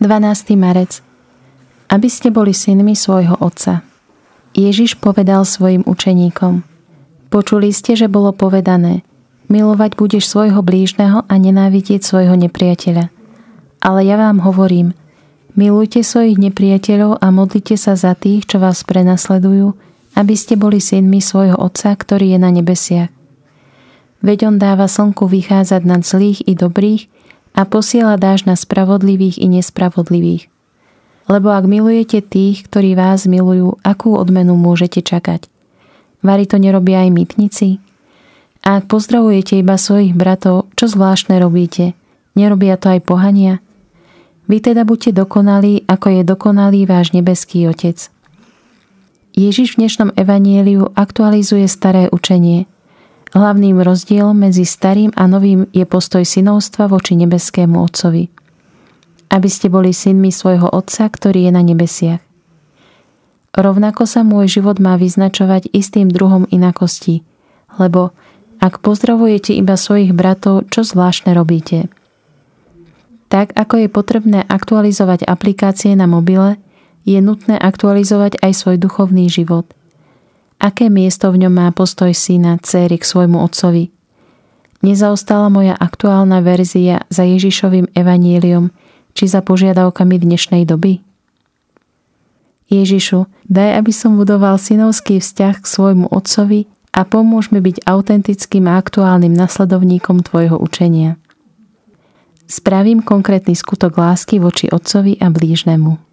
12. marec. Aby ste boli synmi svojho otca. Ježiš povedal svojim učeníkom. Počuli ste, že bolo povedané, milovať budeš svojho blížneho a nenávidieť svojho nepriateľa. Ale ja vám hovorím, milujte svojich nepriateľov a modlite sa za tých, čo vás prenasledujú, aby ste boli synmi svojho Otca, ktorý je na nebesiach. Veď on dáva slnku vychádzať nad zlých i dobrých a posiela dáž na spravodlivých i nespravodlivých. Lebo ak milujete tých, ktorí vás milujú, akú odmenu môžete čakať? Vary to nerobia aj mytnici? A ak pozdravujete iba svojich bratov, čo zvláštne robíte? Nerobia to aj pohania? Vy teda buďte dokonalí, ako je dokonalý váš nebeský Otec. Ježiš v dnešnom evanieliu aktualizuje staré učenie – Hlavným rozdielom medzi starým a novým je postoj synovstva voči nebeskému Otcovi. Aby ste boli synmi svojho Otca, ktorý je na nebesiach. Rovnako sa môj život má vyznačovať istým druhom inakosti, lebo ak pozdravujete iba svojich bratov, čo zvláštne robíte? Tak ako je potrebné aktualizovať aplikácie na mobile, je nutné aktualizovať aj svoj duchovný život – Aké miesto v ňom má postoj syna, céry k svojmu otcovi? Nezaostala moja aktuálna verzia za Ježišovým evaníliom či za požiadavkami dnešnej doby? Ježišu, daj, aby som budoval synovský vzťah k svojmu otcovi a pomôž mi byť autentickým a aktuálnym nasledovníkom Tvojho učenia. Spravím konkrétny skutok lásky voči otcovi a blížnemu.